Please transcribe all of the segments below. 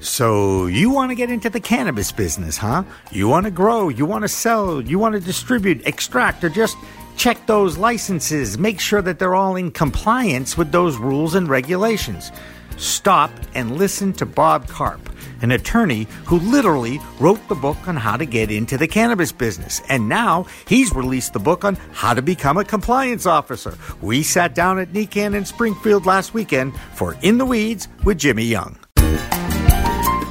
So, you want to get into the cannabis business, huh? You want to grow, you want to sell, you want to distribute, extract, or just check those licenses, make sure that they're all in compliance with those rules and regulations. Stop and listen to Bob Karp, an attorney who literally wrote the book on how to get into the cannabis business. And now he's released the book on how to become a compliance officer. We sat down at NECANN in Springfield last weekend for In the Weeds with Jimmy Young.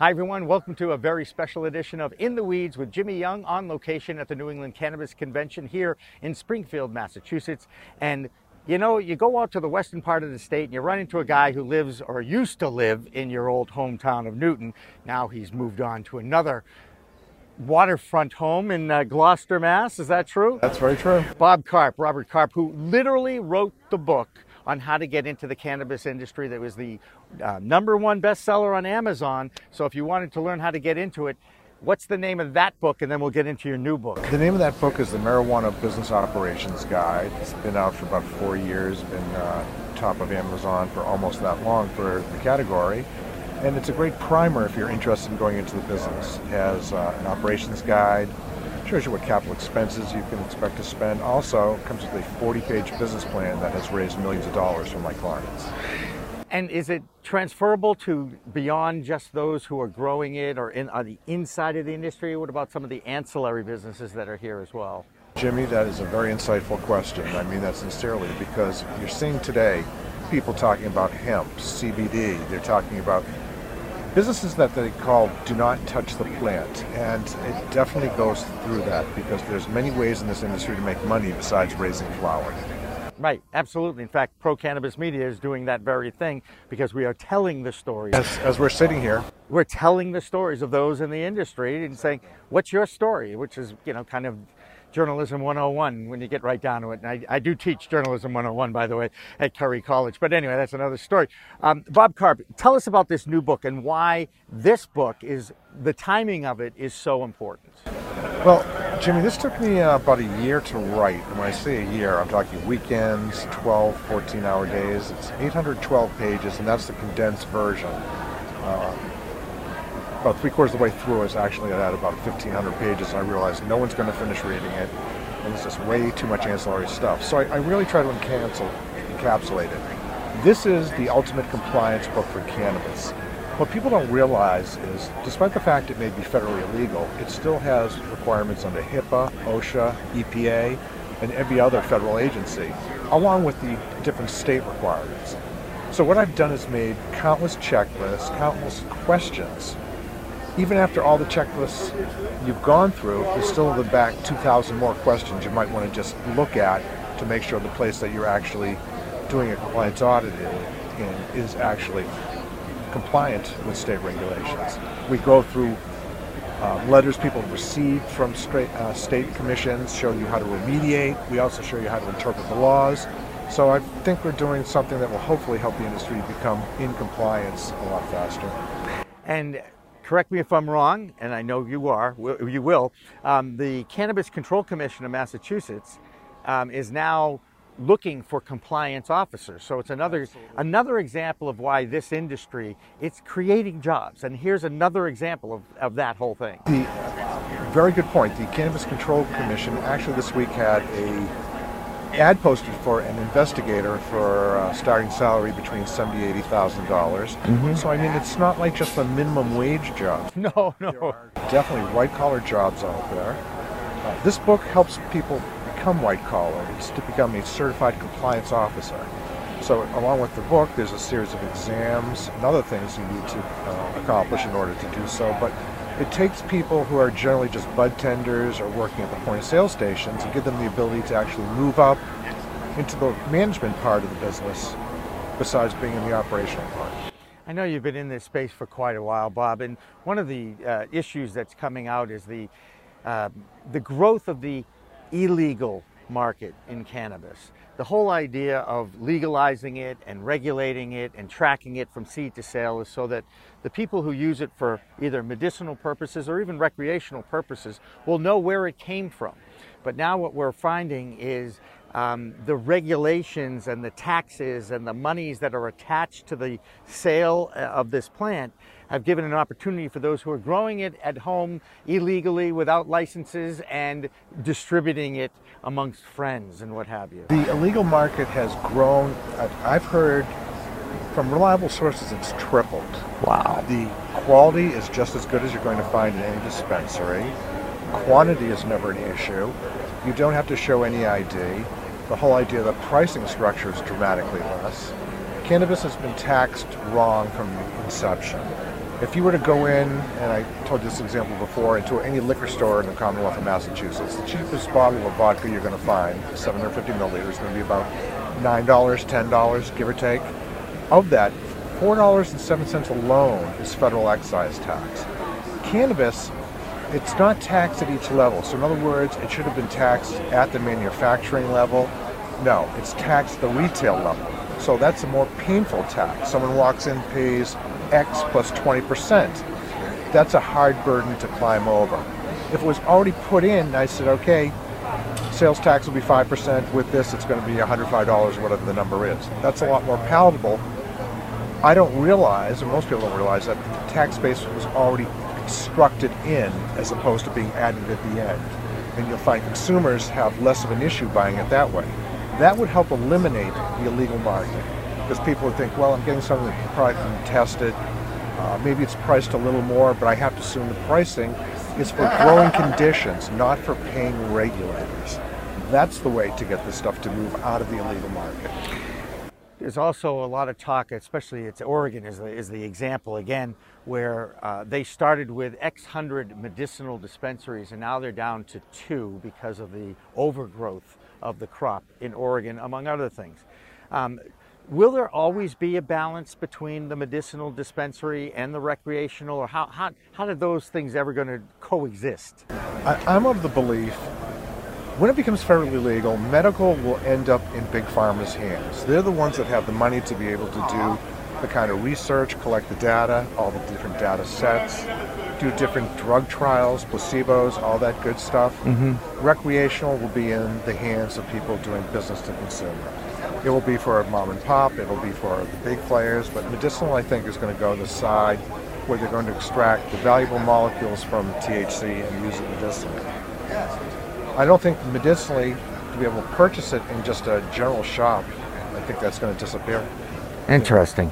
Hi, everyone. Welcome to a very special edition of In the Weeds with Jimmy Young on location at the New England Cannabis Convention here in Springfield, Massachusetts. And you know, you go out to the western part of the state and you run into a guy who lives or used to live in your old hometown of Newton. Now he's moved on to another waterfront home in uh, Gloucester, Mass. Is that true? That's very true. Bob Karp, Robert Karp, who literally wrote the book on how to get into the cannabis industry. That was the uh, number one bestseller on Amazon. So if you wanted to learn how to get into it, what's the name of that book? And then we'll get into your new book. The name of that book is The Marijuana Business Operations Guide. It's been out for about four years, been uh, top of Amazon for almost that long for the category. And it's a great primer if you're interested in going into the business. It has uh, an operations guide, shows you what capital expenses you can expect to spend. Also comes with a 40-page business plan that has raised millions of dollars for my clients. And is it transferable to beyond just those who are growing it or in, on the inside of the industry? What about some of the ancillary businesses that are here as well? Jimmy, that is a very insightful question. I mean that sincerely because you're seeing today people talking about hemp, CBD. They're talking about businesses that they call do not touch the plant and it definitely goes through that because there's many ways in this industry to make money besides raising flowers right absolutely. In fact pro cannabis media is doing that very thing because we are telling the stories. As, as we're sitting here. We're telling the stories of those in the industry and saying what's your story? Which is you know kind of journalism 101 when you get right down to it. And I, I, do teach journalism 101, by the way, at Curry College. But anyway, that's another story. Um, Bob Karp, tell us about this new book and why this book is the timing of it is so important. Well, Jimmy, this took me uh, about a year to write. And when I say a year, I'm talking weekends, 12, 14 hour days. It's 812 pages, and that's the condensed version. Uh, about three quarters of the way through, I was actually at about 1,500 pages, and I realized no one's going to finish reading it, and it's just way too much ancillary stuff. So I, I really try to encapsul, encapsulate it. This is the ultimate compliance book for cannabis. What people don't realize is, despite the fact it may be federally illegal, it still has requirements under HIPAA, OSHA, EPA, and every other federal agency, along with the different state requirements. So what I've done is made countless checklists, countless questions even after all the checklists you've gone through, there's still in the back 2,000 more questions you might want to just look at to make sure the place that you're actually doing a compliance audit in, in is actually compliant with state regulations. We go through uh, letters people received from straight, uh, state commissions, show you how to remediate. We also show you how to interpret the laws. So I think we're doing something that will hopefully help the industry become in compliance a lot faster. And correct me if I'm wrong, and I know you are, you will, um, the Cannabis Control Commission of Massachusetts um, is now looking for compliance officers. So it's another Absolutely. another example of why this industry it's creating jobs. And here's another example of, of that whole thing. The, very good point. The Cannabis Control Commission actually this week had a ad posted for an investigator for uh, starting salary between seventy eighty thousand dollars. Mhm. So I mean, it's not like just a minimum wage job. No, no. Definitely white collar jobs out there. Uh, this book helps people become white collar. It's to become a certified compliance officer. So along with the book, there's a series of exams and other things you need to uh, accomplish in order to do so. But it takes people who are generally just bud tenders or working at the point of sale stations and give them the ability to actually move up into the management part of the business besides being in the operational part. I know you've been in this space for quite a while, Bob, and one of the uh, issues that's coming out is the uh, the growth of the illegal market in cannabis. The whole idea of legalizing it and regulating it and tracking it from seed to sale is so that the people who use it for either medicinal purposes or even recreational purposes will know where it came from. But now what we're finding is um, the regulations and the taxes and the monies that are attached to the sale uh, of this plant have given an opportunity for those who are growing it at home illegally without licenses and distributing it amongst friends and what have you. The illegal market has grown. I- I've heard from reliable sources it's tripled. Wow. The quality is just as good as you're going to find in any dispensary. Quantity is never an issue. You don't have to show any ID. The whole idea the pricing structure is dramatically less. Cannabis has been taxed wrong from inception. If you were to go in, and I told this example before, into any liquor store in the Commonwealth of Massachusetts, the cheapest bottle of vodka you're going to find, 750 milliliters, is going to be about $9, $10, give or take. Of that, $4.07 alone is federal excise tax. Cannabis, it's not taxed at each level. So, in other words, it should have been taxed at the manufacturing level. No, it's taxed the retail level. So, that's a more painful tax. Someone walks in, pays X plus 20%. That's a hard burden to climb over. If it was already put in, I said, okay, sales tax will be 5%. With this, it's going to be $105 or whatever the number is. That's a lot more palatable. I don't realize, and most people don't realize, that the tax base was already constructed in as opposed to being added at the end. And you'll find consumers have less of an issue buying it that way. That would help eliminate the illegal market because people would think, well, I'm getting something that's probably been tested. Uh, maybe it's priced a little more, but I have to assume the pricing is for growing conditions, not for paying regulators. That's the way to get this stuff to move out of the illegal market. There's also a lot of talk, especially it's Oregon is the, is the example again, where uh, they started with X hundred medicinal dispensaries and now they're down to two because of the overgrowth of the crop in Oregon, among other things. Um, will there always be a balance between the medicinal dispensary and the recreational, or how, how, how are those things ever going to coexist? I, I'm of the belief when it becomes federally legal, medical will end up in big pharma's hands. They're the ones that have the money to be able to do the kind of research, collect the data, all the different data sets, do different drug trials, placebos, all that good stuff. Mm-hmm. Recreational will be in the hands of people doing business to consumer. It will be for mom and pop, it will be for the big players, but medicinal, I think, is going to go the side where they're going to extract the valuable molecules from THC and use it medicinally. I don't think medicinally to be able to purchase it in just a general shop. I think that's going to disappear. Interesting.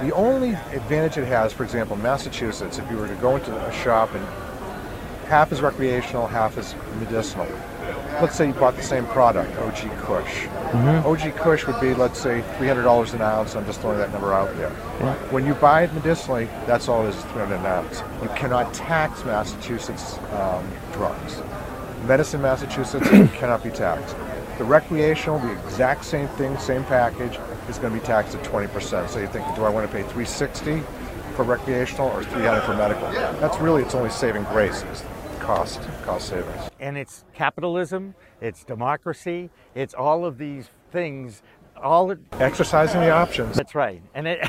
The only advantage it has, for example, Massachusetts, if you were to go into a shop and half is recreational, half is medicinal. Let's say you bought the same product, OG Kush. OG Kush would be, let's say, $300 an ounce. I'm just throwing that number out there. When you buy it medicinally, that's all it is, 300 an ounce. You cannot tax Massachusetts um, drugs. Medicine, Massachusetts cannot be taxed. The recreational, the exact same thing, same package, is going to be taxed at 20%. So you're thinking, do I want to pay 360 for recreational or 300 for medical? That's really its only saving grace is cost, cost savings. and it's capitalism, it's democracy, it's all of these things. All it, Exercising the options. that's right, and it,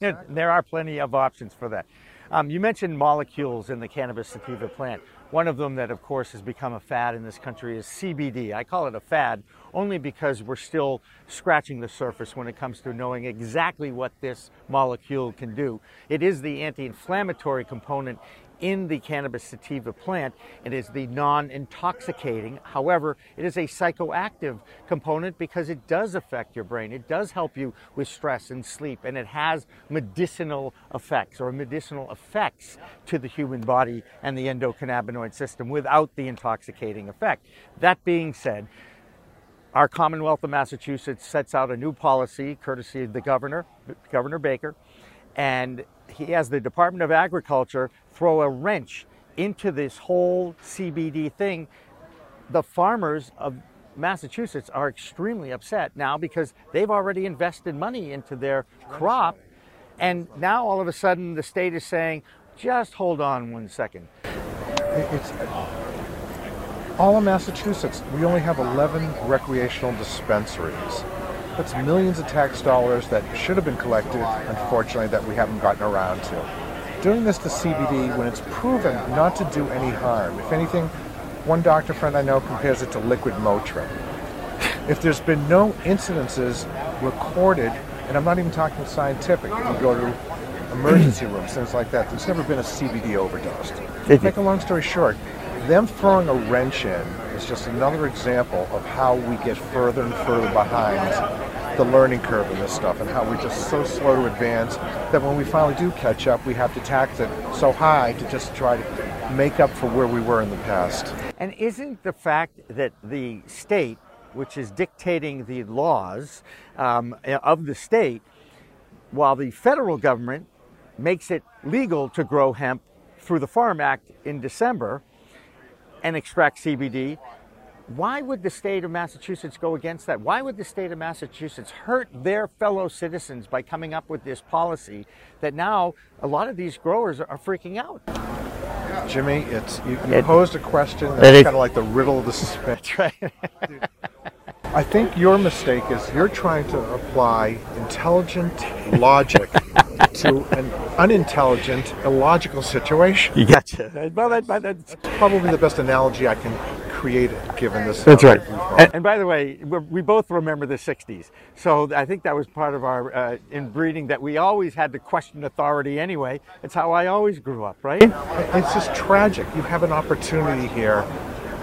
there are plenty of options for that. Um, you mentioned molecules in the cannabis sativa plant. One of them that, of course, has become a fad in this country is CBD. I call it a fad only because we're still scratching the surface when it comes to knowing exactly what this molecule can do. It is the anti inflammatory component in the cannabis sativa plant. It is the non intoxicating. However, it is a psychoactive component because it does affect your brain. It does help you with stress and sleep, and it has medicinal effects or medicinal effects to the human body and the endocannabinoid system without the intoxicating effect. That being said, our Commonwealth of Massachusetts sets out a new policy, courtesy of the governor, Governor Baker, and he has the Department of Agriculture throw a wrench into this whole CBD thing. The farmers of Massachusetts are extremely upset now because they've already invested money into their crop. And now all of a sudden the state is saying, just hold on one second. It's, all in Massachusetts, we only have 11 recreational dispensaries. That's millions of tax dollars that should have been collected, unfortunately, that we haven't gotten around to. Doing this to CBD when it's proven not to do any harm. If anything, one doctor friend I know compares it to liquid Motrin. If there's been no incidences recorded, and I'm not even talking scientific, you go to emergency rooms, things like that, there's never been a CBD overdose. Make a long story short, them throwing a wrench in is just another example of how we get further and further behind the learning curve in this stuff and how we're just so slow to advance that when we finally do catch up, we have to tax it so high to just try to make up for where we were in the past. And isn't the fact that the state, which is dictating the laws um, of the state, while the federal government makes it legal to grow hemp through the Farm Act in December, and extract CBD. Why would the state of Massachusetts go against that? Why would the state of Massachusetts hurt their fellow citizens by coming up with this policy that now a lot of these growers are freaking out? Jimmy, it's you, you it, posed a question that's kind of like the riddle of the suspense. Right. I think your mistake is you're trying to apply intelligent logic to an unintelligent, illogical situation. You gotcha. Well, that, that's probably the best analogy I can create given this. That's right. And, and, by the way, we both remember the 60s. So I think that was part of our uh, inbreeding that we always had to question authority anyway. It's how I always grew up, right? It's just tragic. You have an opportunity here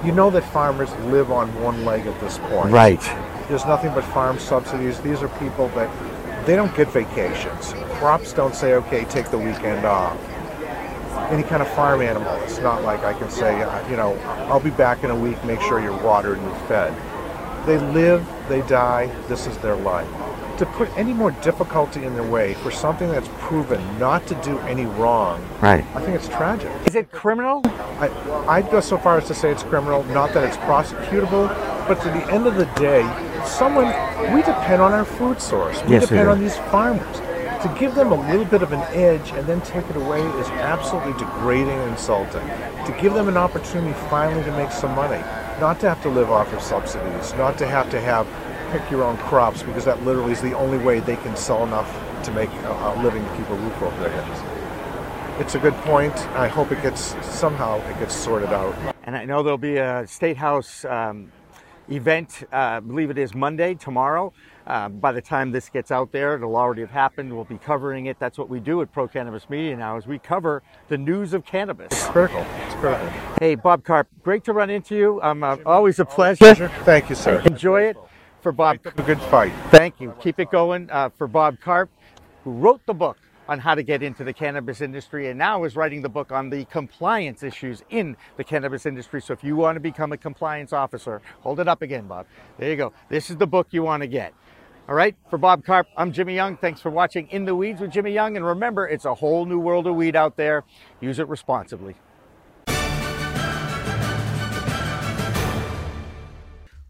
you know that farmers live on one leg at this point. Right. There's nothing but farm subsidies. These are people that they don't get vacations. Crops don't say, okay, take the weekend off. Any kind of farm animal, it's not like I can say, uh, you know, I'll be back in a week, make sure you're watered and fed. They live, they die, this is their life to put any more difficulty in their way for something that's proven not to do any wrong, right? I think it's tragic. Is it criminal? I, I'd go so far as to say it's criminal, not that it's prosecutable, but to the end of the day, someone, we depend on our food source. We yes, depend on these farmers. To give them a little bit of an edge and then take it away is absolutely degrading and insulting. To give them an opportunity finally to make some money, not to have to live off of subsidies, not to have to have pick your own crops because that literally is the only way they can sell enough to make a, living to keep a roof over their heads. It's a good point. I hope it gets somehow it gets sorted out. And I know there'll be a state house um, event. Uh, I believe it is Monday tomorrow. Uh, by the time this gets out there, it'll already have happened. We'll be covering it. That's what we do at Pro Cannabis Media now is we cover the news of cannabis. It's critical. It's critical. Hey, Bob Carp, great to run into you. Um, uh, always a pleasure. pleasure. Thank you, sir. Enjoy it for Bob. A good fight. Thank you. Keep it going uh, for Bob Carp, who wrote the book on how to get into the cannabis industry and now is writing the book on the compliance issues in the cannabis industry. So if you want to become a compliance officer, hold it up again, Bob. There you go. This is the book you want to get. All right, for Bob Carp, I'm Jimmy Young. Thanks for watching In the Weeds with Jimmy Young. And remember, it's a whole new world of weed out there. Use it responsibly.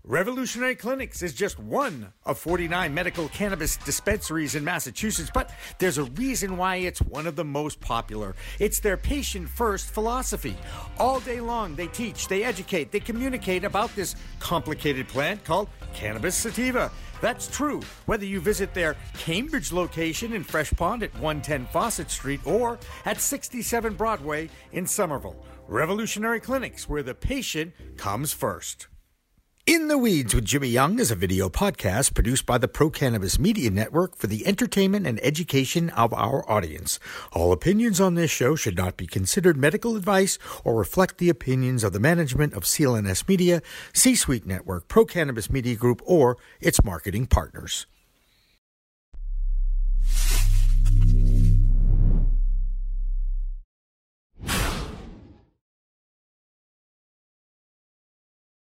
Revolutionary Clinics is just one of 49 medical cannabis dispensaries in Massachusetts, but there's a reason why it's one of the most popular. It's their patient first philosophy. All day long, they teach, they educate, they communicate about this complicated plant called cannabis sativa. That's true whether you visit their Cambridge location in Fresh Pond at 110 Fawcett Street or at 67 Broadway in Somerville. Revolutionary Clinics, where the patient comes first. In the Weeds with Jimmy Young is a video podcast produced by the Pro Cannabis Media Network for the entertainment and education of our audience. All opinions on this show should not be considered medical advice or reflect the opinions of the management of CLNS Media, C Suite Network, Pro Cannabis Media Group, or its marketing partners.